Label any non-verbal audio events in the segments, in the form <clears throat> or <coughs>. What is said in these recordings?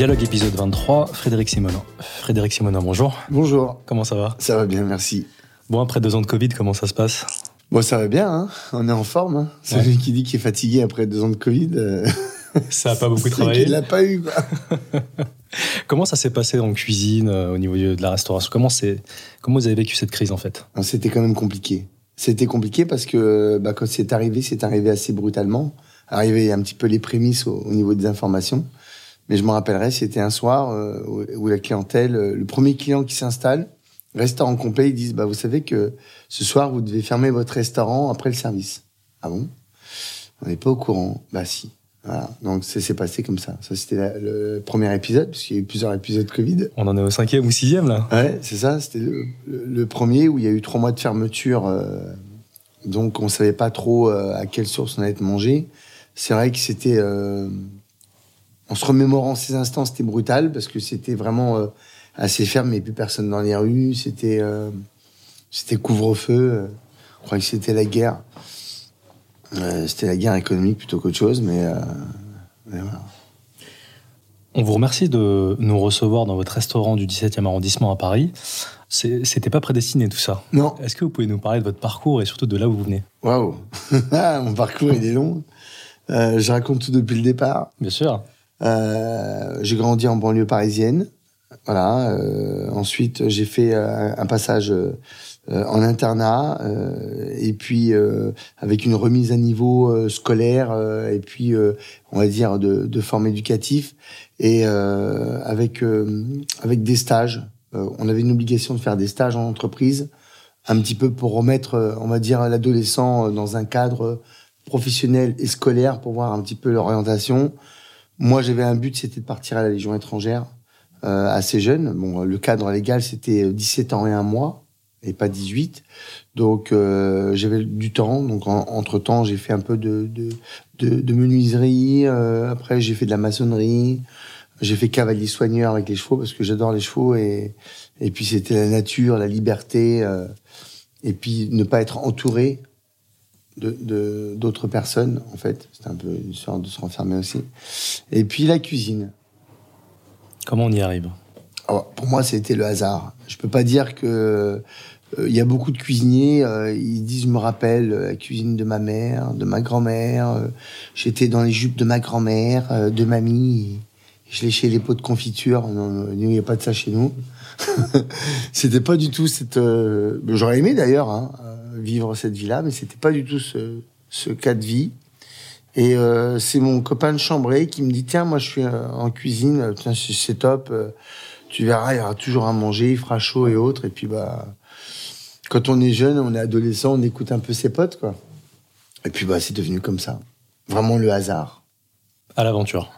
Dialogue épisode 23, Frédéric Simonin. Frédéric Simonin, bonjour. Bonjour. Comment ça va? Ça va bien, merci. Bon, après deux ans de Covid, comment ça se passe? Bon, ça va bien, hein on est en forme. Hein Celui Ouais. qui dit qu'il est fatigué après deux ans de Covid, euh, <laughs> Ça a pas beaucoup travaillé. qu'il l'a pas eu. Quoi. <laughs> Comment ça s'est passé en cuisine, euh, au niveau de la restauration? Comment, c'est... comment vous avez vécu cette crise en fait? Non, C'était quand même compliqué. C'était compliqué parce que bah, quand c'est arrivé, c'est arrivé assez brutalement. Arrivé un petit peu les prémices au, au niveau des informations. Mais je me rappellerai, c'était un soir euh, où, la clientèle, euh, le premier client qui s'installe, restaurant complet, ils disent bah, Vous savez que ce soir, vous devez fermer votre restaurant après le service. Ah bon? On n'est pas au courant. Bah si. Voilà. Donc ça s'est passé comme ça. Ça, c'était le premier épisode, parce qu'il y a eu plusieurs épisodes Covid. On en est au cinquième ou sixième là Ouais, c'est ça. C'était le, le- le premier où il y a eu trois mois de fermeture. euh, donc, on savait pas trop euh, à quelle source on allait être mangé. C'est vrai que c'était. euh, en se remémorant ces instants, c'était brutal parce que c'était vraiment euh, assez ferme, mais plus personne dans les rues. C'était. euh, c'était couvre-feu. on croyait que c'était la guerre. Euh, c'était la guerre économique plutôt qu'autre chose, mais. mais voilà. On vous remercie de nous recevoir dans votre restaurant du 17e arrondissement à Paris. C'était pas prédestiné tout ça. Non, Est-ce que vous pouvez nous parler de votre parcours et surtout de là où vous venez? Waouh! <laughs> Ah, Mon parcours, il est long. Je raconte tout depuis le départ. Bien sûr. Euh, j'ai grandi en banlieue parisienne. Voilà. euh, ensuite, j'ai fait euh, un passage euh, en internat et puis avec une remise à niveau scolaire et puis on va dire de, de forme éducative et avec avec des stages. On avait une obligation de faire des stages en entreprise, un petit peu pour remettre, on va dire, l'adolescent dans un cadre professionnel et scolaire pour voir un petit peu l'orientation. Moi, j'avais un but, c'était de partir à la Légion étrangère euh, assez jeune. Bon, le cadre légal, c'était 17 ans et un mois, et pas 18. Donc, euh, j'avais du temps. Donc, en- entre-temps, j'ai fait un peu de, de, de, de menuiserie. euh, après, j'ai fait de la maçonnerie. J'ai fait cavalier soigneur avec les chevaux, parce que j'adore les chevaux. Et, et puis, c'était la nature, la liberté. euh, et puis, ne pas être entouré de de- d'autres personnes, en fait. C'était un peu une sorte de se renfermer aussi. Et puis la cuisine. Comment on y arrive? Alors, pour moi, c'était le hasard. Je peux pas dire que euh, il y a beaucoup de cuisiniers. euh, ils disent, je me rappelle euh, la cuisine de ma mère, de ma grand-mère. J'étais dans les jupes de ma grand-mère, de mamie. je léchais les pots de confiture. Il n'y a pas de ça chez nous. <laughs> c'était pas du tout cette. J'aurais aimé d'ailleurs hein, vivre cette vie-là, mais c'était pas du tout ce, ce cas de vie. Et euh, c'est mon copain de chambré qui me dit tiens moi je suis euh, en cuisine, euh, tiens c'est top, euh, tu verras il y aura toujours à manger, il fera chaud et autres. Et puis bah quand on est jeune, on est adolescent, on écoute un peu ses potes quoi. Et puis bah c'est devenu comme ça, vraiment le hasard, À l'aventure.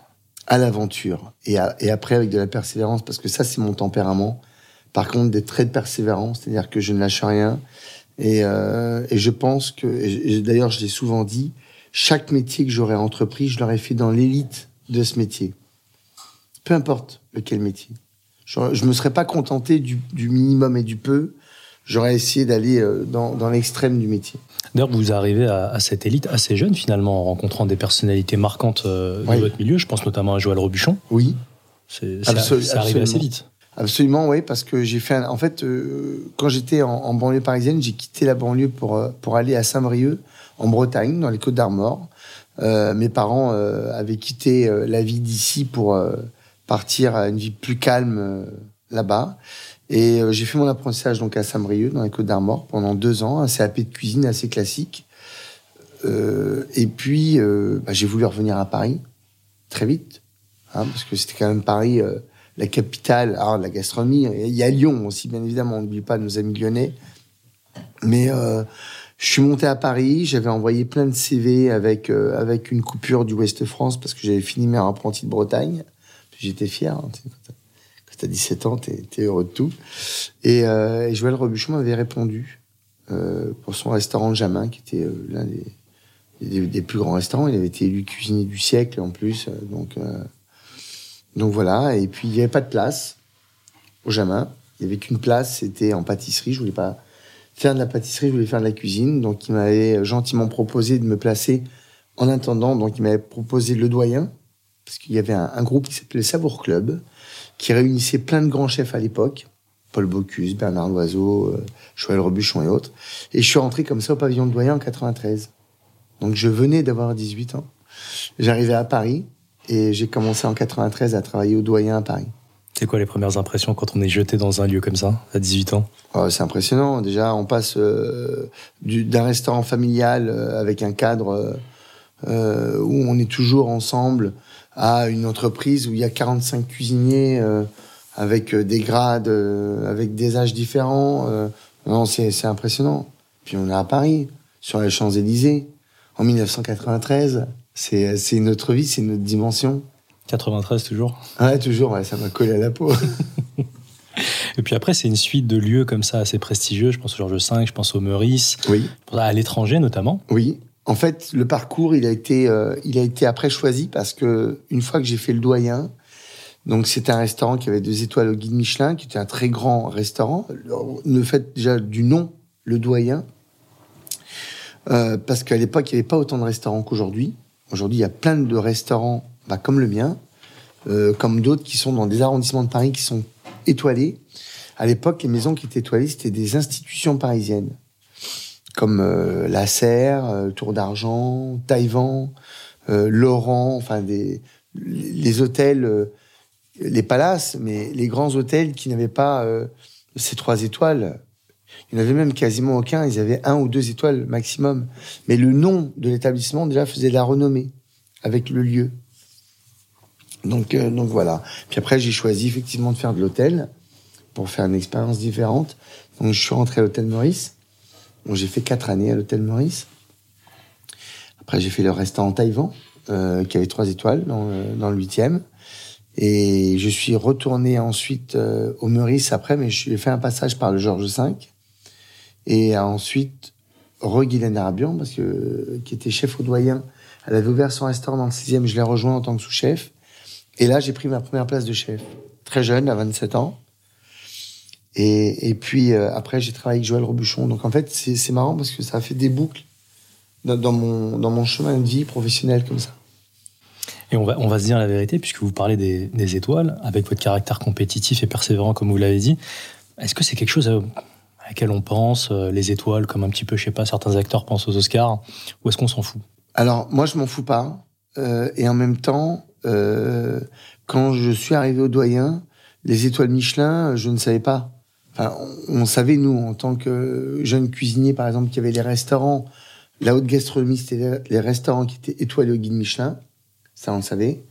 à l'aventure et, et après avec de la persévérance parce que ça c'est mon tempérament. Par contre d'être très persévérant, c'est-à-dire que je ne lâche rien. Et, euh, et je pense que, et, d'ailleurs je l'ai souvent dit, chaque métier que j'aurais entrepris, je l'aurais fait dans l'élite de ce métier. Peu importe lequel métier. Je, je me serais pas contenté du, du minimum et du peu. J'aurais essayé d'aller euh, dans, dans l'extrême du métier. D'ailleurs, vous arrivez à, à cette élite assez jeune finalement, en rencontrant des personnalités marquantes euh, de Oui. votre milieu. Je pense notamment à Joël Robuchon. Oui, C'est Absol- c'est arrivé assez absolument. vite. Absolument, oui, parce que j'ai fait. un- en fait, euh, quand j'étais en, en banlieue parisienne, j'ai quitté la banlieue pour euh, pour aller à Saint-Brieuc, en Bretagne, dans les Côtes d'Armor. Euh, mes parents euh, avaient quitté euh, la vie d'ici pour partir à une vie plus calme là-bas. Et j'ai fait mon apprentissage donc à Saint-Brieuc, dans les Côtes d'Armor, pendant deux ans, un CAP de cuisine assez classique. Et puis, bah, j'ai voulu revenir à Paris très vite, hein, parce que c'était quand même Paris, la capitale alors, de la gastronomie. Il y a Lyon aussi, bien évidemment, on n'oublie pas nos amis lyonnais. Mais euh, je suis monté à Paris, j'avais envoyé plein de CV avec, euh, avec une coupure du Ouest France, parce que j'avais fini mes apprentis de Bretagne. J'étais fier. hein, quand t'as- quand t'as 17 ans, t'es es heureux de tout. Et, euh, Joël Robuchon m'avait répondu pour son restaurant Jamin, qui était l'un des, des, des plus grands restaurants. Il avait été élu cuisinier du siècle en plus. donc, donc voilà. Et puis il n'y avait pas de place au Jamin. Il n'y avait qu'une place, c'était en pâtisserie. Je voulais pas faire de la pâtisserie, je voulais faire de la cuisine. Donc il m'avait gentiment proposé de me placer en attendant. Donc il m'avait proposé le doyen parce qu'il y avait un, groupe qui s'appelait Savour Club, qui réunissait plein de grands chefs à l'époque, Paul Bocuse, Bernard Loiseau, euh, Joël Rebuchon et autres. Et je suis rentré comme ça au pavillon de Doyen en 93. Donc je venais d'avoir 18 ans. J'arrivais à Paris et j'ai commencé en 93 à travailler au Doyen à Paris. C'est quoi les premières impressions quand on est jeté dans un lieu comme ça, à 18 ans? Oh, C'est impressionnant. Déjà, on passe euh, d'un restaurant familial euh, avec un cadre euh, où on est toujours ensemble à une entreprise où il y a 45 cuisiniers avec des grades, avec des âges différents. non, c'est impressionnant. Puis on est à Paris, sur les Champs-Élysées, en 1993. C'est une autre vie, c'est une autre dimension. 93 toujours Ouais, toujours, ça m'a collé à la peau. <laughs> <laughs> Et puis après, c'est une suite de lieux comme ça assez prestigieux. Je pense au Georges V, je pense au Meurice. Oui. À l'étranger notamment. Oui. En fait, le parcours, il a été, euh, il a été après choisi parce que une fois que j'ai fait le doyen, donc c'était un restaurant qui avait deux étoiles au guide Michelin, qui était un très grand restaurant. Le fait déjà du nom, le doyen, euh, parce qu'à l'époque, il n'y avait pas autant de restaurants qu'aujourd'hui. Aujourd'hui, il y a plein de restaurants bah, comme le mien, euh, comme d'autres qui sont dans des arrondissements de Paris qui sont étoilés. À l'époque, les maisons qui étaient étoilées, c'était des institutions parisiennes, comme euh, la Serre, euh, Tour d'Argent, Taïwan, Laurent, enfin les hôtels, les palaces, mais les grands hôtels qui n'avaient pas ces trois étoiles. Il n'y en avait même quasiment aucun. Ils avaient un ou deux étoiles maximum. Mais le nom de l'établissement déjà faisait la renommée avec le lieu. Donc, euh, donc voilà. Puis après, j'ai choisi effectivement de faire de l'hôtel pour faire une expérience différente. Donc, je suis rentré à l'hôtel Maurice. Donc, j'ai fait quatre années à l'hôtel Maurice. Après, j'ai fait le restaurant Taïwan, euh, qui avait trois étoiles dans, euh, dans le huitième. Et je suis retourné ensuite euh, au Meurice après, mais j'ai fait un passage par le Georges V. Et ensuite, re-Guylaine Arabian, parce que, qui était chef au doyen. Elle avait ouvert son restaurant dans le sixième, je l'ai rejoint en tant que sous-chef. Et là, j'ai pris ma première place de chef. Très jeune, à 27 ans. Et, puis euh, après, j'ai travaillé avec Joël Robuchon. Donc en fait, c'est marrant parce que ça a fait des boucles dans, dans, mon, dans mon chemin de vie professionnel comme ça. Et on va, on va se dire la vérité, puisque vous parlez des, des étoiles, avec votre caractère compétitif et persévérant, comme vous l'avez dit. Est-ce que c'est quelque chose à, laquelle on pense, euh, les étoiles, comme un petit peu, je sais pas, certains acteurs pensent aux Oscars, ou est-ce qu'on s'en fout? Alors, moi, je m'en fous pas. Euh, et en même temps, euh, quand je suis arrivé au doyen, les étoiles Michelin, je ne savais pas. Enfin, on, savait, nous, en tant que jeunes cuisiniers, par exemple, qu'il y avait les restaurants. La haute gastronomie, c'était les restaurants qui étaient étoilés au guide Michelin. Ça, on le savait.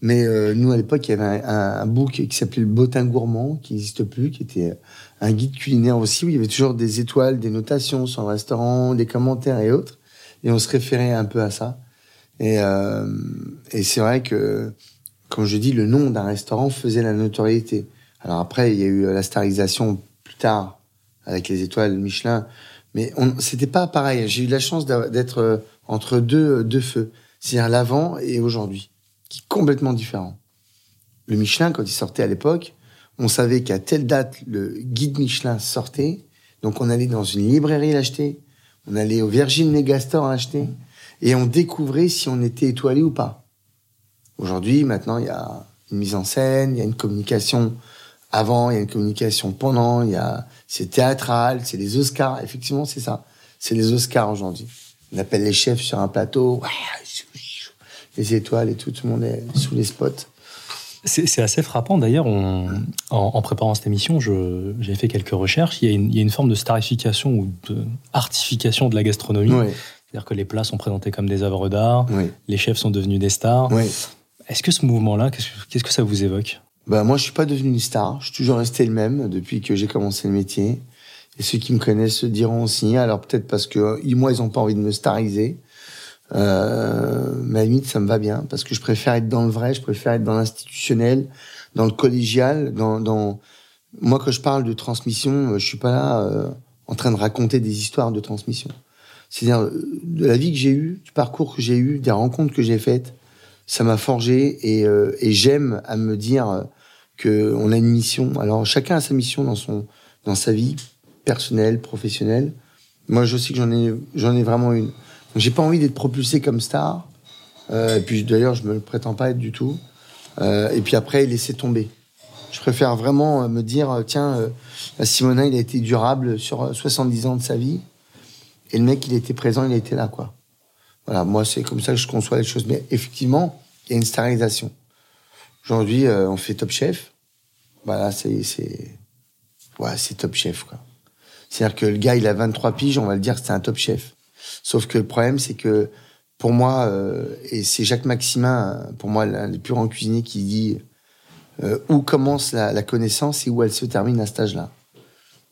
Mais euh, nous, à l'époque, il y avait un, un, book qui s'appelait le Botin Gourmand, qui n'existe plus, qui était un guide culinaire aussi, où il y avait toujours des étoiles, des notations sur le restaurant, des commentaires et autres. Et on se référait un peu à ça. Et, euh, et c'est vrai que, comme je dis, le nom d'un restaurant faisait la notoriété. Alors après, il y a eu la starisation plus tard avec les étoiles Michelin, mais c'était pas pareil. J'ai eu la chance d'être euh, entre deux, deux feux, c'est-à-dire l'avant et aujourd'hui, qui est complètement différent. Le Michelin, quand il sortait à l'époque, on savait qu'à telle date, le guide Michelin sortait, donc on allait dans une librairie l'acheter, on allait au Virgin Megastore l'acheter, et on découvrait si on était étoilé ou pas. Aujourd'hui, maintenant, il y a une mise en scène, il y a une communication avant, il y a une communication pendant, il y a c'est théâtral, c'est les Oscars. Effectivement, c'est ça. C'est les Oscars aujourd'hui. On appelle les chefs sur un plateau, les étoiles et tout, tout le monde est sous les spots. C'est assez frappant. D'ailleurs, en, en, préparant cette émission, j'ai fait quelques recherches. Il y, a une, il y, a une, forme de starification ou d'artification de la gastronomie. Oui. C'est-à-dire que les plats sont présentés comme des œuvres d'art, oui. les chefs sont devenus des stars. Oui. Est-ce que ce mouvement-là, qu'est-ce que ça vous évoque? Bah, Moi, je suis pas devenu une star. Je suis toujours resté le même depuis que j'ai commencé le métier. Et ceux qui me connaissent se diront aussi. Alors peut-être parce que moi, ils ont pas envie de me stariser. Euh, mais à la limite, ça me va bien parce que je préfère être dans le vrai, je préfère être dans l'institutionnel, dans le collégial, dans, dans... moi quand je parle de transmission, je suis pas là euh, en train de raconter des histoires de transmission. C'est-à-dire de la vie que j'ai eue, du parcours que j'ai eu, des rencontres que j'ai faites, ça m'a forgé et, euh, et j'aime à me dire que on a une mission. Alors chacun a sa mission dans son dans sa vie personnelle, professionnelle. Moi, je sais que j'en ai j'en ai vraiment une. J'ai pas envie d'être propulsé comme star Euh, et puis d'ailleurs, je me le prétends pas être du tout. Euh, et puis après, laisser tomber. Je préfère vraiment me dire, tiens, euh, Simonin, il a été durable sur 70 ans de sa vie. Et le mec, il était présent, il était là, quoi. Voilà, moi, c'est comme ça que je conçois les choses. Mais effectivement, il y a une stérilisation. Aujourd'hui, on fait Top Chef. Voilà, c'est, c'est, ouais, c'est Top Chef, quoi. C'est-à-dire que le gars, il a 23 piges, on va le dire c'est un Top Chef. Sauf que le problème, c'est que pour moi, euh, et c'est Jacques Maximin, pour moi, l'un des plus grands cuisiniers, qui dit euh, où commence la, connaissance et où elle se termine à cet âge-là.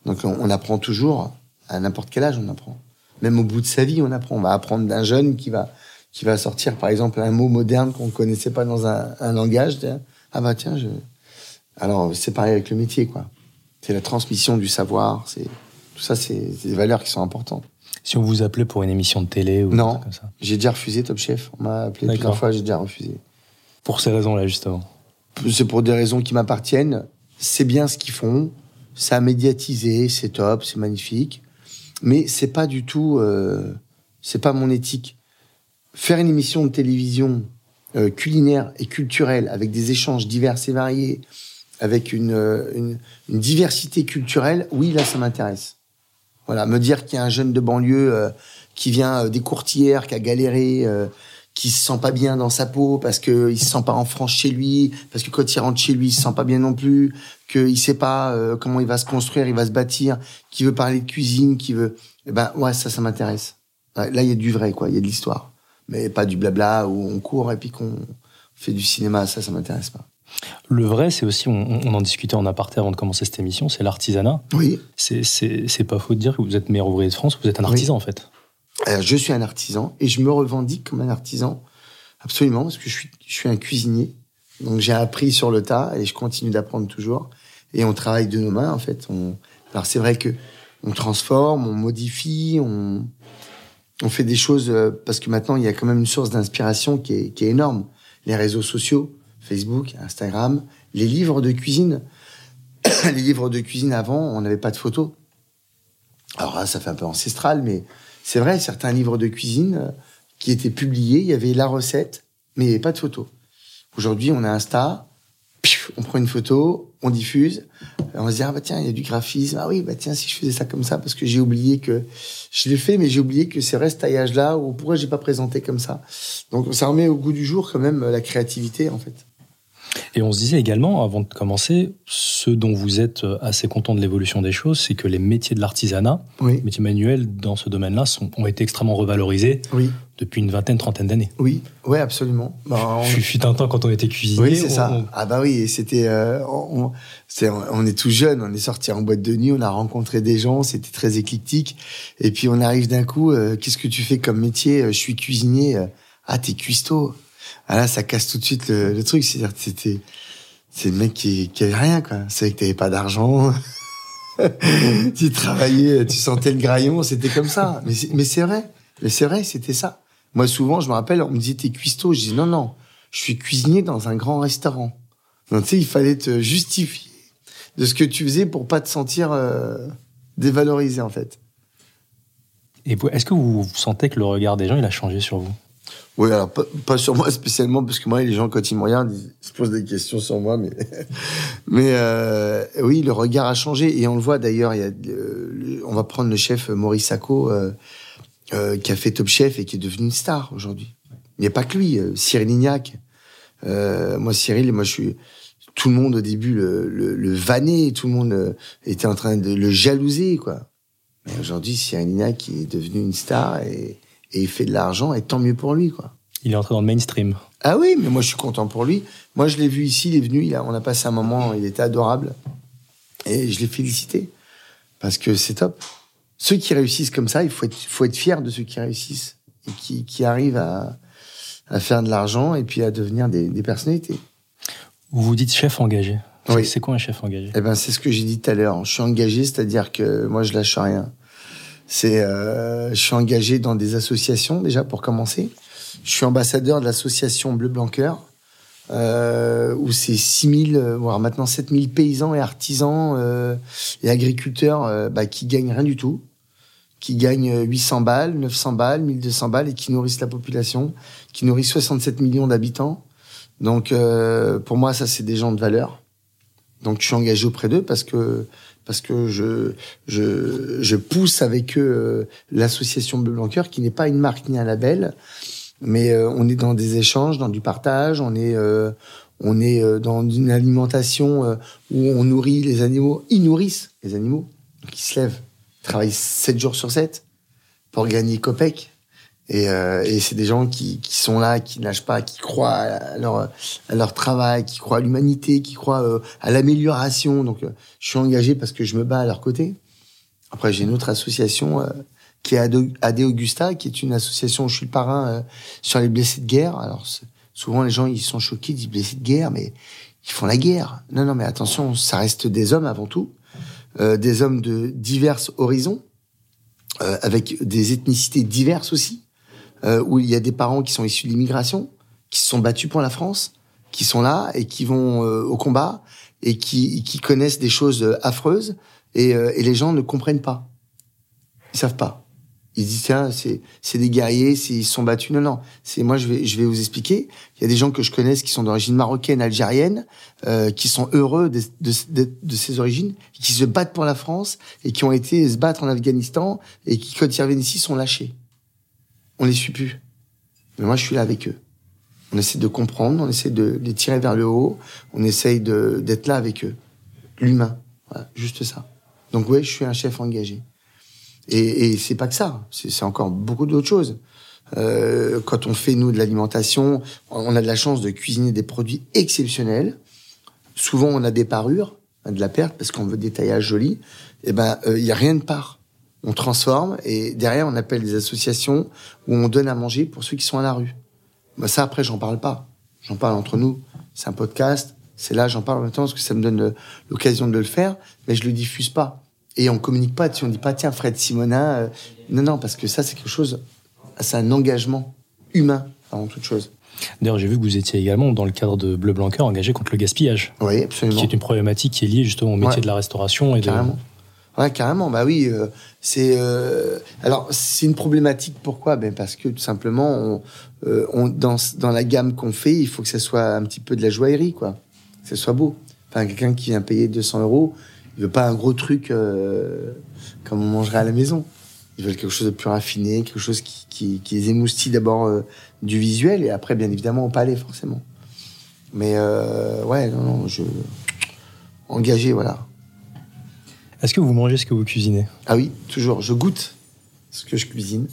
Donc on, on, apprend toujours, à n'importe quel âge on apprend. Même au bout de sa vie, on apprend. On va apprendre d'un jeune qui va, qui va sortir, par exemple, un mot moderne qu'on ne connaissait pas dans un, un langage. Ah bah tiens, je... Alors c'est pareil avec le métier, quoi. C'est la transmission du savoir, c'est tout ça, c'est des valeurs qui sont importantes. Si on vous appelait pour une émission de télé ou non, comme ça j'ai déjà refusé Top Chef. On m'a appelé plusieurs fois, j'ai déjà refusé. Pour ces raisons-là, justement. C'est pour des raisons qui m'appartiennent. C'est bien ce qu'ils font. Ça a médiatisé, c'est top, c'est magnifique. Mais c'est pas du tout, euh, c'est pas mon éthique. Faire une émission de télévision euh, culinaire et culturelle avec des échanges divers et variés, avec une, euh, une, une diversité culturelle, oui, là, ça m'intéresse. Voilà, me dire qu'il y a un jeune de banlieue euh, qui vient euh, des courtières, qui a galéré, euh, qui se sent pas bien dans sa peau parce que il se sent pas en France chez lui, parce que quand il rentre chez lui, il se sent pas bien non plus, qu'il sait pas euh, comment il va se construire, il va se bâtir, qui veut parler de cuisine, qui veut, eh ben ouais, ça, ça m'intéresse. là, il y a du vrai, quoi, il y a de l'histoire, mais pas du blabla où on court et puis qu'on fait du cinéma, ça, ça m'intéresse pas. Le vrai, c'est aussi, on, on, en discutait en aparté avant de commencer cette émission, c'est l'artisanat. Oui. C'est pas faux de dire que vous êtes meilleur ouvrier de France, vous êtes un artisan oui. en fait. Alors, je suis un artisan et je me revendique comme un artisan, absolument, parce que je suis, je suis un cuisinier. Donc j'ai appris sur le tas et je continue d'apprendre toujours. Et on travaille de nos mains, en fait. On... Alors c'est vrai que on transforme, on modifie, on, on fait des choses euh, parce que maintenant il y a quand même une source d'inspiration qui est, qui est énorme. Les réseaux sociaux, Facebook, Instagram, les livres de cuisine. <coughs> les livres de cuisine avant, on n'avait pas de photos. Alors ça fait un peu ancestral, mais c'est vrai, certains livres de cuisine euh, qui étaient publiés, il y avait la recette, mais il avait pas de photos. Aujourd'hui, on a Insta, on prend une photo, on diffuse, on se dit, ah bah tiens, il y a du graphisme, ah oui, bah tiens, si je faisais ça comme ça, parce que j'ai oublié que, je l'ai fait, mais j'ai oublié que c'est vrai ce taillage-là, ou pourquoi j'ai pas présenté comme ça. Donc ça remet au goût du jour quand même la créativité, en fait. Et on se disait également, avant de commencer, ce dont vous êtes assez content de l'évolution des choses, c'est que les métiers de l'artisanat, oui. les métiers manuels dans ce domaine-là, ont été extrêmement revalorisés oui. depuis une vingtaine, trentaine d'années. Oui, oui, absolument. Bah, on... Fut un temps quand on était cuisinier. Oui, c'est ça. On... Ah bah oui, c'était, euh, on, est, on est tout jeune, on est sorti en boîte de nuit, on a rencontré des gens, c'était très éclectique. Et puis on arrive d'un coup, euh, qu'est-ce que tu fais comme métier? Je suis cuisinier. Ah, t'es cuistot ah là, ça casse tout de suite le, le truc. C'est-à-dire que c'était, c'est le mec qui, qui avait rien, quoi. C'est que t'avais pas d'argent. <laughs> tu travaillais, tu sentais le graillon, c'était comme ça. Mais, mais c'est vrai. Mais c'est vrai, c'était ça. Moi, souvent, je me rappelle, on me disait, t'es cuistot. Je dis, non, non, je suis cuisinier dans un grand restaurant. Donc, tu sais, il fallait te justifier de ce que tu faisais pour pas te sentir euh, dévalorisé, en fait. Et est-ce que vous sentez que le regard des gens, il a changé sur vous? Oui, alors pas, sur moi spécialement, parce que moi, les gens, quand ils me regardent, ils se posent des questions sur moi, mais, <laughs> mais euh, oui, le regard a changé, et on le voit d'ailleurs, euh, on va prendre le chef Maurice Sacco, euh, euh, qui a fait Top Chef et qui est devenu une star aujourd'hui. Il n'y a pas que lui, euh, Cyril Lignac. moi, Cyril, moi, je suis, tout le monde au début le, le, le vannait, tout le monde était en train de le jalouser, quoi. Mais aujourd'hui, Cyril Lignac est devenu une star et, et il fait de l'argent, et tant mieux pour lui, quoi. Il est entré dans le mainstream. Ah oui, mais moi je suis content pour lui. Moi je l'ai vu ici, il est venu, il a, on a passé un moment, il était adorable, et je l'ai félicité parce que c'est top. Ceux qui réussissent comme ça, il faut être, faut être fier de ceux qui réussissent et qui, qui arrivent à, à faire de l'argent et puis à devenir des, des personnalités. Vous vous dites chef engagé. Oui. C'est quoi un chef engagé? Eh ben c'est ce que j'ai dit tout à l'heure. Je suis engagé, c'est-à-dire que moi je lâche rien. C'est, euh, je suis engagé dans des associations déjà pour commencer. Je suis ambassadeur de l'association Bleu Blanc euh, où c'est 6000, voire maintenant 7000 paysans et artisans euh, et agriculteurs euh, bah, qui gagnent rien du tout, qui gagnent 800 balles, 900 balles, 1200 balles et qui nourrissent la population, qui nourrissent 67 millions d'habitants. Donc, euh, pour moi, ça, c'est des gens de valeur. Donc, je suis engagé auprès d'eux parce que parce que je je, je pousse avec eux euh, l'association Bleu Blanc qui n'est pas une marque ni un label, mais euh, on est dans des échanges, dans du partage, on est on est dans une alimentation où on nourrit les animaux, ils nourrissent les animaux, donc ils se lèvent, travaillent 7 jours sur 7 pour gagner copec. Et, euh, et c'est des gens qui, qui sont là, qui nagent pas, qui croient à leur, à leur travail, qui croient à l'humanité, qui croient euh, à l'amélioration. Donc, euh, je suis engagé parce que je me bats à leur côté. Après, j'ai une autre association euh, qui est AD Augusta, qui est une association où je suis le parrain sur les blessés de guerre. Alors, souvent, les gens, ils sont choqués, ils disent blessés de guerre, mais ils font la guerre. Non, non, mais attention, ça reste des hommes avant tout, des hommes de divers horizons, avec des ethnicités diverses aussi euh, où il y a des parents qui sont issus de l'immigration, qui se sont battus pour la France, qui sont là et qui vont euh, au combat et qui, qui connaissent des choses euh, affreuses et, et les gens ne comprennent pas. Ils savent pas. Ils disent tiens c'est c'est des guerriers, ils se sont battus. Non non, c'est moi je vais je vais vous expliquer. Il y a des gens que je connais qui sont d'origine marocaine, algérienne, euh, qui sont heureux de, de, de, de, ces origines, qui se battent pour la France et qui ont été se battre en Afghanistan et qui quand ils reviennent ici sont lâchés on les suit plus. Mais moi, je suis là avec eux. On essaie de comprendre, on essaie de les tirer vers le haut, on essaye d'être là avec eux. L'humain. Voilà, juste ça. Donc oui, je suis un chef engagé. Et, et c'est pas que ça, c'est encore beaucoup d'autres choses. Euh, quand on fait, nous, de l'alimentation, on a de la chance de cuisiner des produits exceptionnels. Souvent, on a des parures, de la perte, parce qu'on veut des taillages jolis. Et eh ben, il euh, y a rien de part on transforme et derrière on appelle des associations où on donne à manger pour ceux qui sont à la rue. Bah ça après j'en parle pas, j'en parle entre nous. C'est un podcast, c'est là j'en parle en même temps parce que ça me donne l'occasion de le faire, mais je le diffuse pas et on communique pas. Si on dit pas tiens Fred Simonin, euh, non non parce que ça c'est quelque chose, c'est un engagement humain avant toute chose. D'ailleurs, j'ai vu que vous étiez également, dans le cadre de Bleu Blanc engagé contre le gaspillage. Oui, absolument. Qui est une problématique qui est liée justement au métier de la restauration et Carrément. Ouais, carrément. Bah oui, euh, c'est euh, alors c'est une problématique. Pourquoi? Ben parce que tout simplement, on, euh, on dans dans la gamme qu'on fait, il faut que ça soit un petit peu de la joaillerie, quoi. Que ça soit beau. Enfin, quelqu'un qui vient payer 200 euros, il veut pas un gros truc comme on mangerait à la maison. Ils veulent quelque chose de plus raffiné, quelque chose qui qui, qui les émoustille d'abord du visuel et après, bien évidemment, au palais forcément. Mais ouais, non, non, je engagé, voilà. Est-ce que vous mangez ce que vous cuisinez? Ah oui, toujours. Je goûte ce que je cuisine.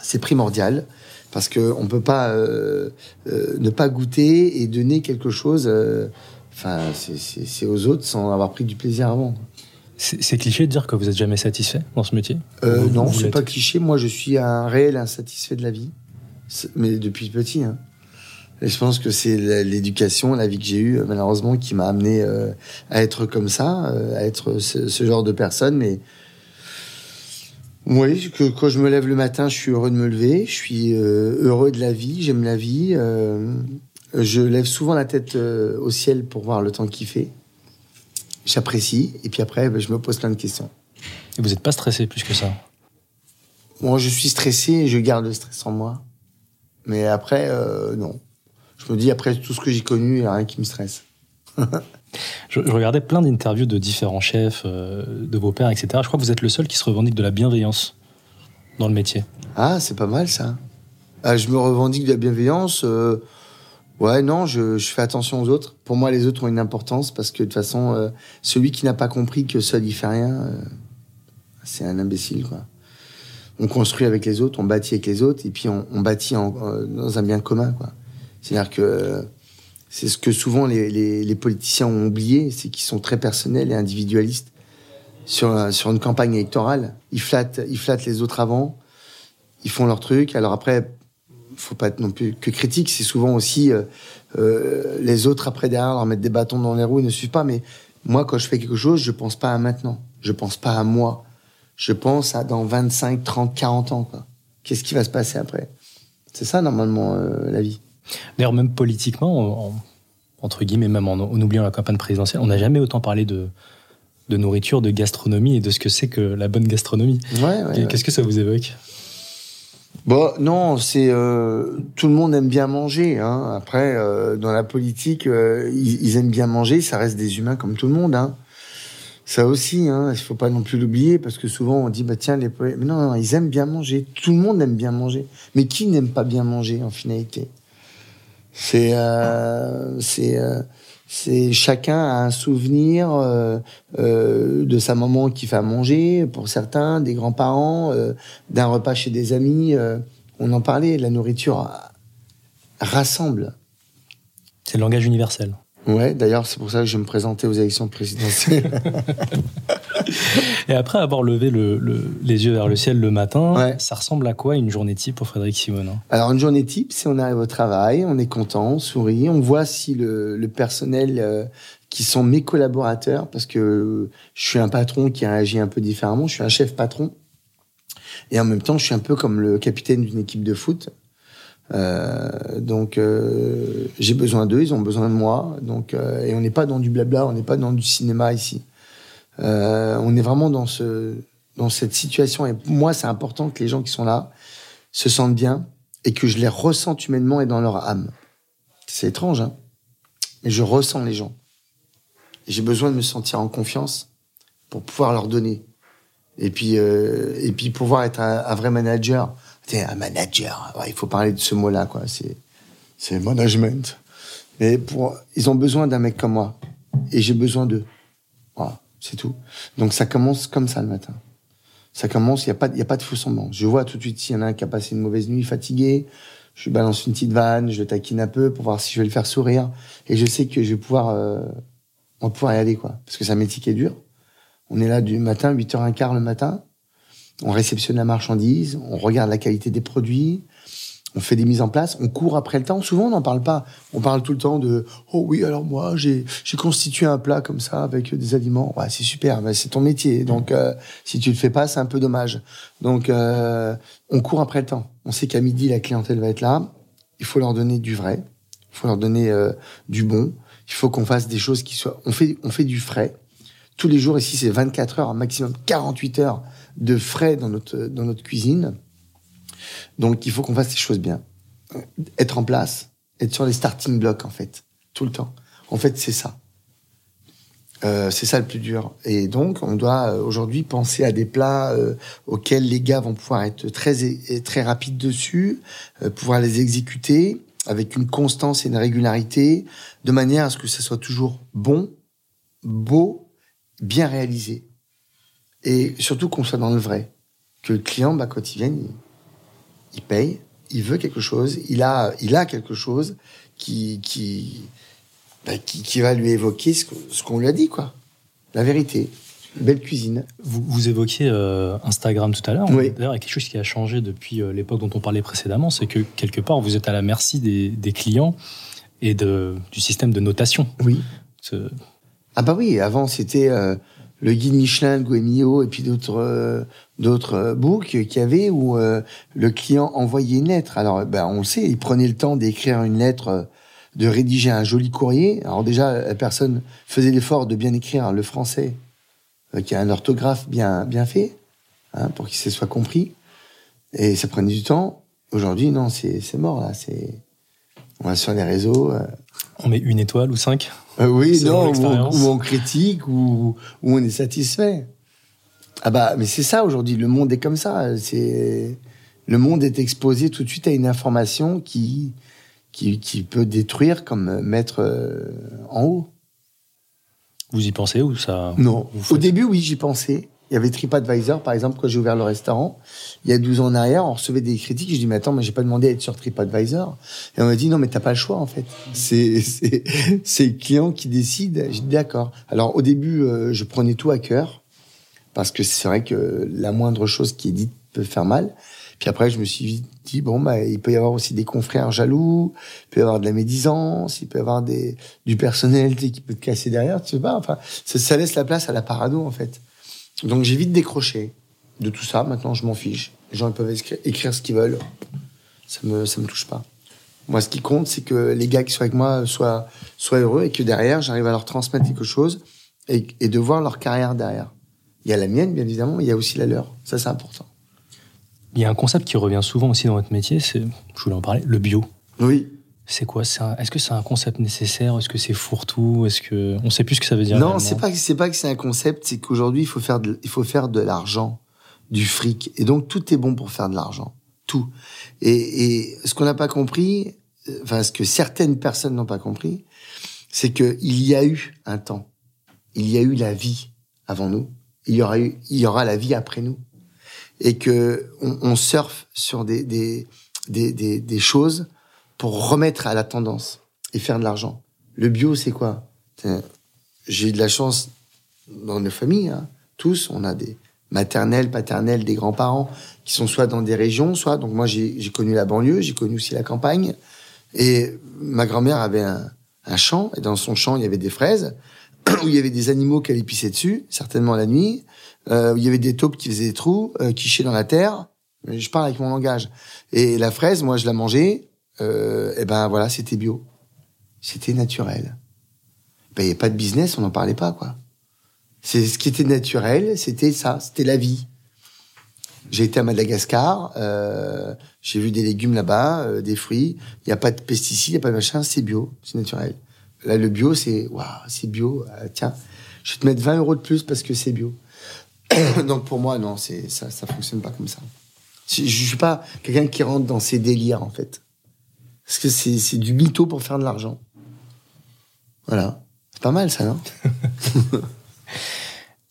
C'est primordial parce que on peut pas euh, euh, ne pas goûter et donner quelque chose. Euh, enfin, c'est aux autres sans avoir pris du plaisir avant. C'est cliché de dire que vous êtes jamais satisfait dans ce métier? Euh, Non, c'est pas cliché. Moi, je suis un réel insatisfait de la vie, mais depuis petit. Hein. Et je pense que c'est l'éducation, la vie que j'ai eue, malheureusement, qui m'a amené euh, à être comme ça, euh, à être ce, genre de personne. Mais oui, que quand je me lève le matin, je suis heureux de me lever, je suis euh, heureux de la vie, j'aime la vie. je lève souvent la tête au ciel pour voir le temps qu'il fait. J'apprécie, et puis après, ben, je me pose plein de questions. Et vous n'êtes pas stressé plus que ça? Moi, je suis stressé et je garde le stress en moi. Mais après, non je me dis, après tout ce que j'ai connu, il n'y a rien qui me stresse. <laughs> je, regardais plein d'interviews de différents chefs, euh, de vos pères, etc. Je crois que vous êtes le seul qui se revendique de la bienveillance dans le métier. Ah, c'est pas mal ça. Ah, je me revendique de la bienveillance. Euh, ouais, non, je, fais attention aux autres. Pour moi, les autres ont une importance parce que de toute façon, euh, celui qui n'a pas compris que seul il fait rien, c'est un imbécile, quoi. On construit avec les autres, on bâtit avec les autres, et puis on, bâtit dans un bien commun, quoi. C'est-à-dire que c'est ce que souvent les, les, les politiciens ont oublié, c'est qu'ils sont très personnels et individualistes sur, sur une campagne électorale. Ils flattent, ils flattent les autres avant, ils font leur truc. Alors après, faut pas être non plus que critique, c'est souvent aussi euh, euh, les autres après derrière leur mettre des bâtons dans les roues, ils ne suivent pas. Mais moi, quand je fais quelque chose, je pense pas à maintenant, je pense pas à moi, je pense à dans 25, 30, 40 ans. Qu'est-ce qui va se passer après? C'est ça normalement euh, la vie. D'ailleurs, même politiquement, entre guillemets, même en, oubliant la campagne présidentielle, on n'a jamais autant parlé de, de nourriture, de gastronomie et de ce que c'est que la bonne gastronomie. Ouais, Qu'est-ce que ça vous évoque? Bon, non, c'est euh, tout le monde aime bien manger. Hein. Après, euh, dans la politique, euh, ils, aiment bien manger. Ça reste des humains comme tout le monde. Hein. Ça aussi, hein, il faut pas non plus l'oublier parce que souvent on dit bah tiens les mais non, non, ils aiment bien manger. Tout le monde aime bien manger. Mais qui n'aime pas bien manger en finalité? C'est c'est c'est chacun a un souvenir euh, euh, de sa maman qui fait à manger, pour certains, des grands-parents, euh, d'un repas chez des amis. on en parlait, la nourriture rassemble. C'est le langage universel. Ouais, d'ailleurs, c'est pour ça que je me présentais aux élections présidentielles. <laughs> Et après avoir levé les yeux vers le ciel le matin, ça ressemble à quoi une journée type pour Frédéric Simonin Alors, une journée type, c'est on arrive au travail, on est content, on sourit, on voit si le, personnel euh, qui sont mes collaborateurs, parce que je suis un patron qui réagit un peu différemment, je suis un chef patron. Et en même temps, je suis un peu comme le capitaine d'une équipe de foot. Euh, donc euh, j'ai besoin d'eux, ils ont besoin de moi. Donc euh, et on n'est pas dans du blabla, on n'est pas dans du cinéma ici. on est vraiment dans ce dans cette situation. Et moi, c'est important que les gens qui sont là se sentent bien et que je les ressente humainement et dans leur âme. C'est étrange, hein mais je ressens les gens. J'ai besoin de me sentir en confiance pour pouvoir leur donner. Et puis, et puis pouvoir être un vrai manager c'est un manager. il faut parler de ce mot-là, quoi. C'est, c'est management. Mais pour, ils ont besoin d'un mec comme moi. Et j'ai besoin d'eux. Voilà, c'est tout. Donc ça commence comme ça le matin. Ça commence, il n'y a, pas, y a pas de faux semblant. Je vois tout de suite s'il y en a un qui a passé une mauvaise nuit, fatigué. Je balance une petite vanne, je taquine un peu pour voir si je vais le faire sourire. Et je sais que je vais pouvoir, euh, on va pouvoir y aller, quoi. Parce que c'est un métier est dur. On est là du matin, 8h15 le matin on réceptionne la marchandise, on regarde la qualité des produits, on fait des mises en place, on court après le temps. Souvent, on n'en parle pas. On parle tout le temps de oh oui, alors moi j'ai constitué un plat comme ça avec des aliments. Ouais, c'est super, c'est ton métier. Donc euh, si tu le fais pas, c'est un peu dommage. Donc euh, on court après le temps. On sait qu'à midi la clientèle va être là. Il faut leur donner du vrai. Il faut leur donner euh, du bon. Il faut qu'on fasse des choses qui soient. On fait on fait du frais. Tous les jours ici, c'est 24 heures, maximum 48 heures de frais dans notre, dans notre cuisine. Donc, il faut qu'on fasse les choses bien. Être en place, être sur les starting blocks, en fait, tout le temps. En fait, c'est ça. Euh, c'est ça le plus dur. Et donc, on doit euh, aujourd'hui penser à des plats euh, auxquels les gars vont pouvoir être très très rapides dessus, pouvoir les exécuter avec une constance et une régularité, de manière à ce que ça soit toujours bon, beau, bien réalisé. Et surtout qu'on soit dans le vrai. Que le client, bah, quand il vient, il, paye, il veut quelque chose, il a, il a quelque chose qui, qui, bah, qui, va lui évoquer ce qu'on lui a dit, quoi. La vérité. belle cuisine. Vous, vous évoquiez euh, Instagram tout à l'heure. Oui. D'ailleurs, il y a quelque chose qui a changé depuis euh, l'époque dont on parlait précédemment, c'est que quelque part, vous êtes à la merci des, des clients et de, du système de notation. Oui. Ah bah oui, avant c'était euh, le guide Michelin, le Goemio et puis d'autres euh, d'autres euh, books qu'il y avait où euh, le client envoyait une lettre. Alors ben on le sait, il prenait le temps d'écrire une lettre, de rédiger un joli courrier. Alors déjà la personne faisait l'effort de bien écrire le français, qui a un orthographe bien bien fait, hein, pour qu'il soit compris. Et ça prenait du temps. Aujourd'hui non, c'est c'est mort là. C'est on va sur les réseaux. On met une étoile ou cinq euh, oui, non, ou, on critique, ou, ou, on est satisfait. Ah bah, mais c'est ça aujourd'hui. Le monde est comme ça. C'est le monde est exposé tout de suite à une information qui qui, qui peut détruire comme mettre euh, en haut. Vous y pensez ou ça Non. Au début, oui, j'y pensais. Il y avait TripAdvisor, par exemple, quand j'ai ouvert le restaurant. Il y a 12 ans en arrière, on recevait des critiques. Je dis, mais attends, mais j'ai pas demandé à être sur TripAdvisor. Et on m'a dit, non, mais t'as pas le choix, en fait. C'est, c'est, c'est le client qui décide. J'ai dit, d'accord. Alors, au début, euh, je prenais tout à cœur. Parce que c'est vrai que la moindre chose qui est dite peut faire mal. Puis après, je me suis dit, bon, bah, il peut y avoir aussi des confrères jaloux, il peut y avoir de la médisance, il peut y avoir des, du personnel qui peut te casser derrière, tu sais pas. Enfin, ça, ça laisse la place à la parano, en fait. Donc j'ai vite décroché de tout ça. Maintenant, je m'en fiche. Les gens ils peuvent écrire, ce qu'ils veulent. Ça me, ça me touche pas. Moi, ce qui compte, c'est que les gars qui sont avec moi soient, soient heureux et que derrière, j'arrive à leur transmettre quelque chose et, et de voir leur carrière derrière. Il y a la mienne, bien évidemment, mais il y a aussi la leur. Ça, c'est important. Il y a un concept qui revient souvent aussi dans votre métier, c'est, je voulais en parler, le bio. Oui. C'est quoi? Est-ce que c'est un concept nécessaire? Est-ce que c'est fourre-tout? Est-ce que on sait plus ce que ça veut dire Non, c'est pas que c'est pas que c'est un concept, c'est qu'aujourd'hui il faut faire de, il faut faire de l'argent, du fric, et donc tout est bon pour faire de l'argent, tout. Et, et ce qu'on n'a pas compris, euh, enfin ce que certaines personnes n'ont pas compris, c'est que il y a eu un temps, il y a eu la vie avant nous, il y aura eu, il y aura la vie après nous, et que on, on surfe sur des des, des des des choses pour remettre à la tendance et faire de l'argent. Le bio, c'est quoi? J'ai eu de la chance dans nos familles, hein, tous, on a des maternelles, paternelles, des grands-parents qui sont soit dans des régions, soit donc moi j'ai connu la banlieue, j'ai connu aussi la campagne, et ma grand-mère avait un, un champ et dans son champ il y avait des fraises <clears throat> où il y avait des animaux allaient pisser dessus, certainement la nuit, euh, où il y avait des taupes qui faisaient des trous, euh, qui chiaient dans la terre. Je parle avec mon langage. Et la fraise, moi je la mangeais, euh, et ben voilà, c'était bio, c'était naturel ben, il n'y a pas de business, on n'en parlait pas, quoi. C'est ce qui était naturel, c'était ça, c'était la vie. J'ai été à Madagascar, euh, j'ai vu des légumes là-bas, euh, des fruits. Il n'y a pas de pesticides, il n'y a pas de machin, c'est bio, c'est naturel. Là, le bio, c'est waouh, c'est bio. euh, tiens, je vais te mettre 20 euros de plus parce que c'est bio. <coughs> Donc pour moi, non, c'est ça, ça fonctionne pas comme ça. Je, je suis pas quelqu'un qui rentre dans ces délires en fait, parce que c'est du mytho pour faire de l'argent. Voilà. C'est pas mal, ça, non <laughs> <laughs>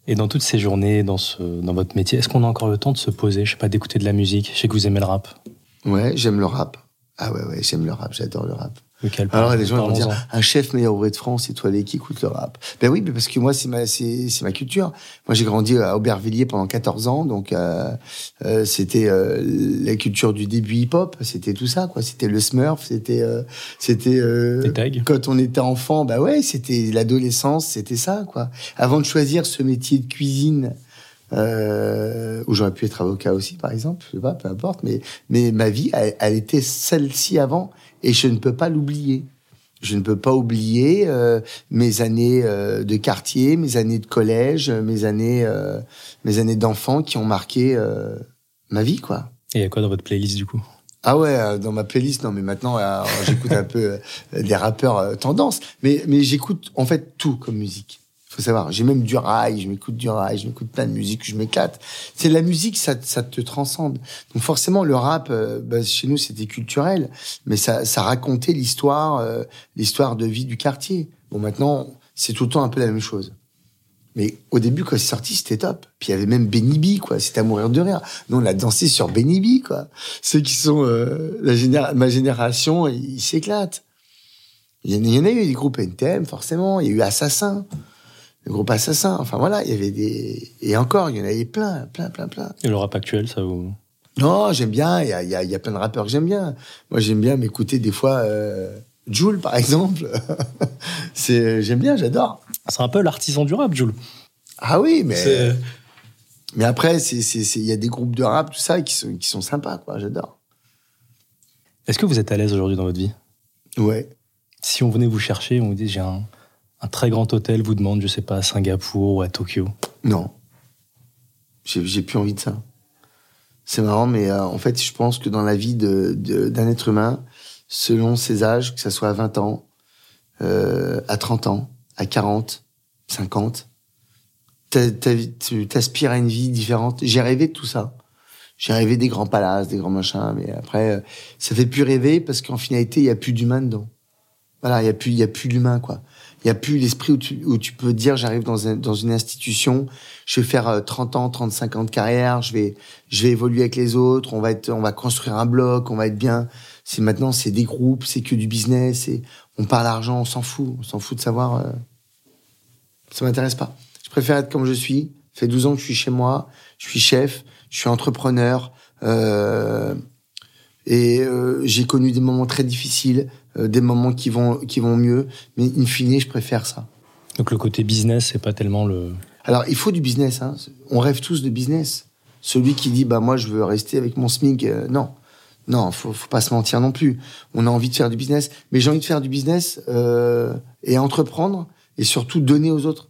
Et dans toutes ces journées, dans, ce, dans votre métier, est-ce qu'on a encore le temps de se poser, je sais pas, d'écouter de la musique? Je sais que vous aimez le rap. Ouais, j'aime le rap. Ah ouais, ouais, j'aime le rap, j'adore le rap. Lequel Alors les gens vont dire un chef meilleur ouvrier de France étoilé qui écoute le rap. Ben oui, mais parce que moi c'est ma c'est c'est ma culture. Moi j'ai grandi à Aubervilliers pendant 14 ans, donc euh, euh, c'était euh, la culture du début hip-hop, c'était tout ça quoi. C'était le Smurf, c'était euh, c'était euh, quand on était enfant, bah ouais, c'était l'adolescence, c'était ça quoi. Avant de choisir ce métier de cuisine. Euh, où j'aurais pu être avocat aussi, par exemple, je sais pas, peu importe, mais, mais ma vie, elle, elle était celle-ci avant, et je ne peux pas l'oublier. Je ne peux pas oublier euh, mes années euh, de quartier, mes années de collège, mes années, euh, mes années d'enfant qui ont marqué euh, ma vie, quoi. Et il y a quoi dans votre playlist du coup? Ah ouais, euh, dans ma playlist, non, mais maintenant, euh, j'écoute un peu des rappeurs tendance, mais, mais j'écoute en fait tout comme musique. Faut savoir, j'ai même du rail, je m'écoute du rail, je m'écoute plein de musique, je m'éclate. C'est la musique, ça, ça te transcende. Donc forcément, le rap, euh, bah, chez nous, c'était culturel, mais ça, ça racontait l'histoire, euh, l'histoire de vie du quartier. Bon, maintenant, c'est tout le temps un peu la même chose. Mais au début, quand c'est sorti, c'était top. Puis il y avait même Benny B, quoi. C'était à mourir de rire. Nous, on a dansé sur Benny B, quoi. Ceux qui sont euh, la généra- ma génération, ils s'éclatent. Il y en a eu des groupes NTM, forcément. Il y a eu Assassin, le groupe Assassin. Enfin voilà, il y avait des et encore, il y en avait plein, plein, plein, plein. Et le rap actuel, ça vous Non, j'aime bien. Il y a, y, a, y a plein de rappeurs que j'aime bien. Moi, j'aime bien m'écouter des fois euh, Joule, par exemple. <laughs> c'est j'aime bien, j'adore. C'est un peu l'artisan du rap, Jules. Ah oui, mais C'est- mais après, il y a des groupes de rap tout ça qui sont qui sont sympas, quoi. J'adore. Est-ce que vous êtes à l'aise aujourd'hui dans votre vie? Ouais. Si on venait vous chercher, on vous dit j'ai un, un très grand hôtel, vous demande, je sais pas, à Singapour ou à Tokyo. Non. J'ai plus envie de ça. C'est marrant, mais euh, en fait, je pense que dans la vie d'un être humain, selon ses âges, que ça soit à 20 ans, euh, à 30 ans, à 40, 50, t'as- t'as- tu t'aspires à une vie différente. J'ai rêvé de tout ça. J'ai rêvé des grands palaces, des grands machins, mais après, euh, ça fait plus rêver parce qu'en finalité, il y a plus d'humain dedans. Voilà, il y a plus, il y a plus l'humain, quoi. Il y a plus l'esprit où tu, où tu peux dire, j'arrive dans, un- dans une institution, je vais faire euh, 30 ans, 35 ans de carrière, je vais, je vais évoluer avec les autres, on va être, on va construire un bloc, on va être bien. C'est maintenant, c'est des groupes, c'est que du business, et on parle argent, on s'en fout, on s'en fout de savoir. euh, ça m'intéresse pas. Je préfère être comme je suis. Ça fait 12 ans que je suis chez moi, je suis chef, je suis entrepreneur, euh, et euh, j'ai connu des moments très difficiles, euh, des moments qui vont, qui vont mieux, mais in fine, je préfère ça. Donc le côté business, c'est pas tellement le. Alors, il faut du business. Hein. On rêve tous de business. Celui qui dit, bah moi, je veux rester avec mon SMIC, euh, non. Non, faut, faut pas se mentir non plus. On a envie de faire du business, mais j'ai envie de faire du business euh, et entreprendre et surtout donner aux autres.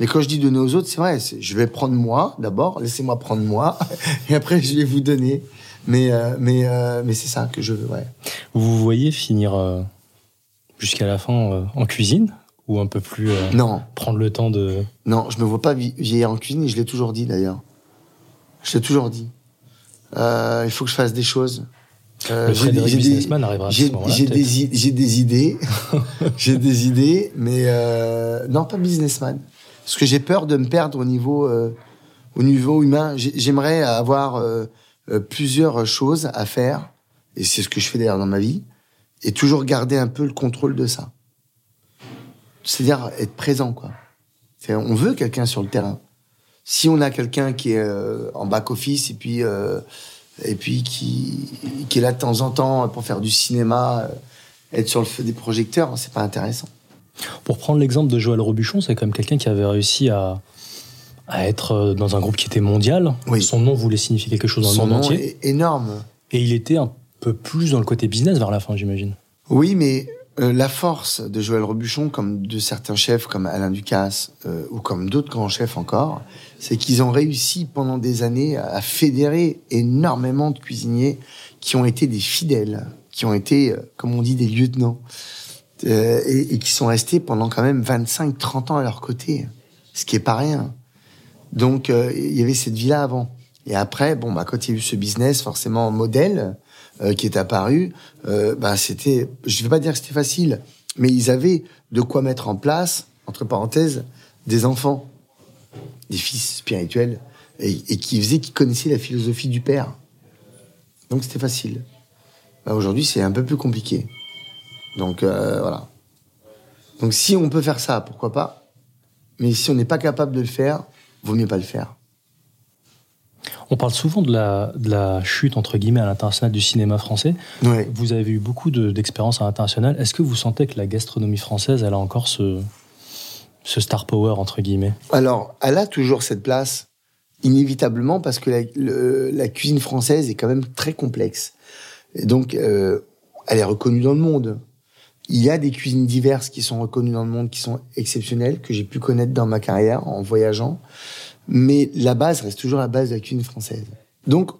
Mais quand je dis donner aux autres, c'est vrai. Je vais prendre moi d'abord, laissez-moi prendre moi, <laughs> et après je vais vous donner. Mais, euh, mais, euh, mais c'est ça que je veux, ouais. Vous vous voyez finir euh, jusqu'à la fin en cuisine ou un peu plus non. prendre le temps de. Non, je me vois pas vieillir en cuisine et je l'ai toujours dit d'ailleurs. Je l'ai toujours dit. il faut que je fasse des choses. Euh, j'ai des, businessman arrivera J'ai des, j'ai des idées, <laughs> j'ai des idées, mais euh, non pas businessman. Parce que j'ai peur de me perdre au niveau, euh, au niveau humain. J'aimerais avoir euh, euh, plusieurs choses à faire, et c'est ce que je fais d'ailleurs dans ma vie, et toujours garder un peu le contrôle de ça. C'est-à-dire être présent, quoi. On veut quelqu'un sur le terrain. Si on a quelqu'un qui est en back office et puis et puis qui, qui est là de temps en temps pour faire du cinéma, être sur le feu des projecteurs, c'est pas intéressant. Pour prendre l'exemple de Joël Robuchon, c'est quand même quelqu'un qui avait réussi à, à être euh, dans un groupe qui était mondial. Son nom voulait signifier quelque chose dans le monde entier. énorme. Et il était un peu plus dans le côté business vers la fin, j'imagine. Oui, mais euh, la force de Joël Robuchon, comme de certains chefs comme Alain Ducasse euh, ou comme d'autres grands chefs encore, c'est qu'ils ont réussi pendant des années à fédérer énormément de cuisiniers qui ont été des fidèles, qui ont été, comme on dit, des lieutenants, et, et, qui sont restés pendant quand même 25-30 ans à leur côté, ce qui est pas rien. Donc, euh, il y avait cette vie-là avant. Et après, bon, bah, quand il y a eu ce business, forcément, modèle, euh, qui est apparu, euh, bah, c'était, je vais pas dire que c'était facile, mais ils avaient de quoi mettre en place, entre parenthèses, des enfants, des fils spirituels, et, qui faisaient, qui connaissaient la philosophie du père. Donc, c'était facile. Bah, aujourd'hui, c'est un peu plus compliqué. Donc, voilà. Donc, si on peut faire ça, pourquoi pas? Mais si on n'est pas capable de le faire, vaut mieux pas le faire. On parle souvent de la, de la chute, entre guillemets, à l'international du cinéma français. Vous avez eu beaucoup d'expériences à l'international. Est-ce que vous sentez que la gastronomie française, elle a encore ce, ce star power, entre guillemets? Alors, elle a toujours cette place, inévitablement, parce que la, la cuisine française est quand même très complexe. Et donc, euh, elle est reconnue dans le monde. Il y a des cuisines diverses qui sont reconnues dans le monde, qui sont exceptionnelles, que j'ai pu connaître dans ma carrière en voyageant. Mais la base reste toujours la base de la cuisine française. Donc,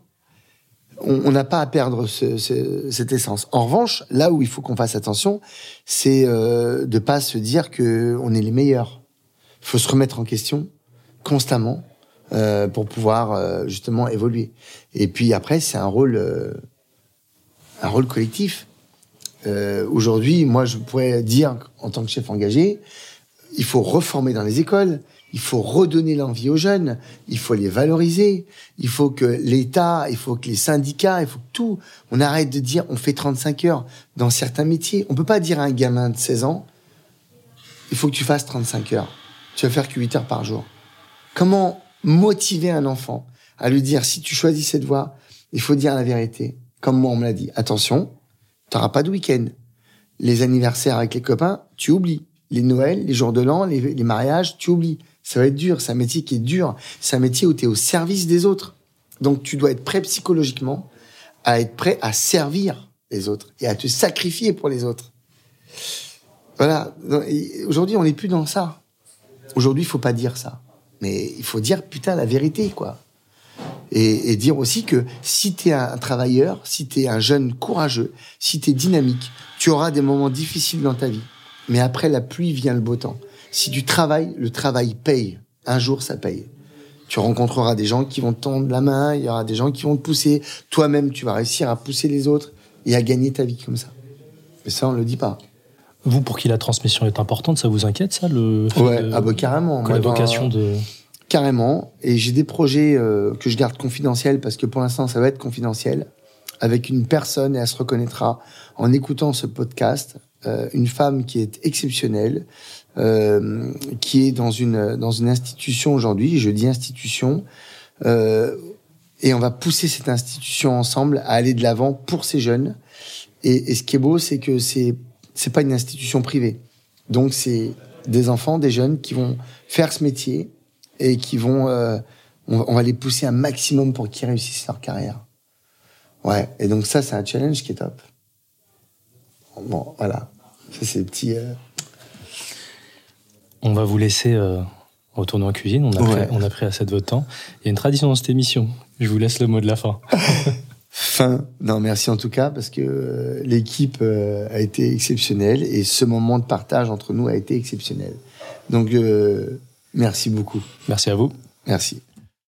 on n'a pas à perdre ce, ce, cette essence. En revanche, là où il faut qu'on fasse attention, c'est euh, de pas se dire que on est les meilleurs. Il faut se remettre en question constamment euh, pour pouvoir euh, justement évoluer. Et puis après, c'est un rôle, euh, un rôle collectif. Euh, Aujourd'hui, moi, je pourrais dire, en tant que chef engagé, il faut reformer dans les écoles, il faut redonner l'envie aux jeunes, il faut les valoriser, il faut que l'État, il faut que les syndicats, il faut que tout, on arrête de dire on fait 35 heures dans certains métiers. On peut pas dire à un gamin de 16 ans, il faut que tu fasses 35 heures. Tu vas faire que 8 heures par jour. Comment motiver un enfant à lui dire si tu choisis cette voie, il faut dire la vérité. Comme moi on me l'a dit. Attention, T'auras pas de week-end. Les anniversaires avec les copains, tu oublies. Les Noëls, les jours de l'an, les, mariages, tu oublies. Ça va être dur. C'est un métier qui est dur. C'est un métier où tu es au service des autres. Donc tu dois être prêt psychologiquement à être prêt à servir les autres et à te sacrifier pour les autres. Voilà. Aujourd'hui, on n'est plus dans ça. Aujourd'hui, il faut pas dire ça. Mais il faut dire, putain, la vérité, quoi et, et, dire aussi que si tu es un travailleur, si tu es un jeune courageux, si tu es dynamique, tu auras des moments difficiles dans ta vie. Mais après la pluie vient le beau temps. Si tu travailles, le travail paye. Un jour, ça paye. Tu rencontreras des gens qui vont te tendre la main, il y aura des gens qui vont te pousser. Toi-même, tu vas réussir à pousser les autres et à gagner ta vie comme ça. Mais ça, on le dit pas. Vous, pour qui la transmission est importante, ça vous inquiète, ça le Ouais, ah bah, carrément. la vocation de Carrément. Et j'ai des projets euh, que je garde confidentiels parce que pour l'instant, ça va être confidentiel. Avec une personne, et elle se reconnaîtra en écoutant ce podcast, euh, une femme qui est exceptionnelle, euh, qui est dans une, dans une institution aujourd'hui, je dis institution, et on va pousser cette institution ensemble à aller de l'avant pour ces jeunes. Et, et ce qui est beau, c'est que c'est c'est pas une institution privée. Donc c'est des enfants, des jeunes qui vont faire ce métier et qui vont, euh, on, va les pousser un maximum pour qu'ils réussissent leur carrière. Ouais, et donc ça, c'est un challenge qui est top. Bon, voilà. Ça, c'est petit. Euh... On va vous laisser euh, retourner en cuisine. On a, pris, on a pris assez de votre temps. Il y a une tradition dans cette émission. Je vous laisse le mot de la fin. <laughs> fin. Non, merci en tout cas, parce que euh, l'équipe euh, a été exceptionnelle et ce moment de partage entre nous a été exceptionnel. Donc, euh, merci beaucoup. Merci à vous. Merci.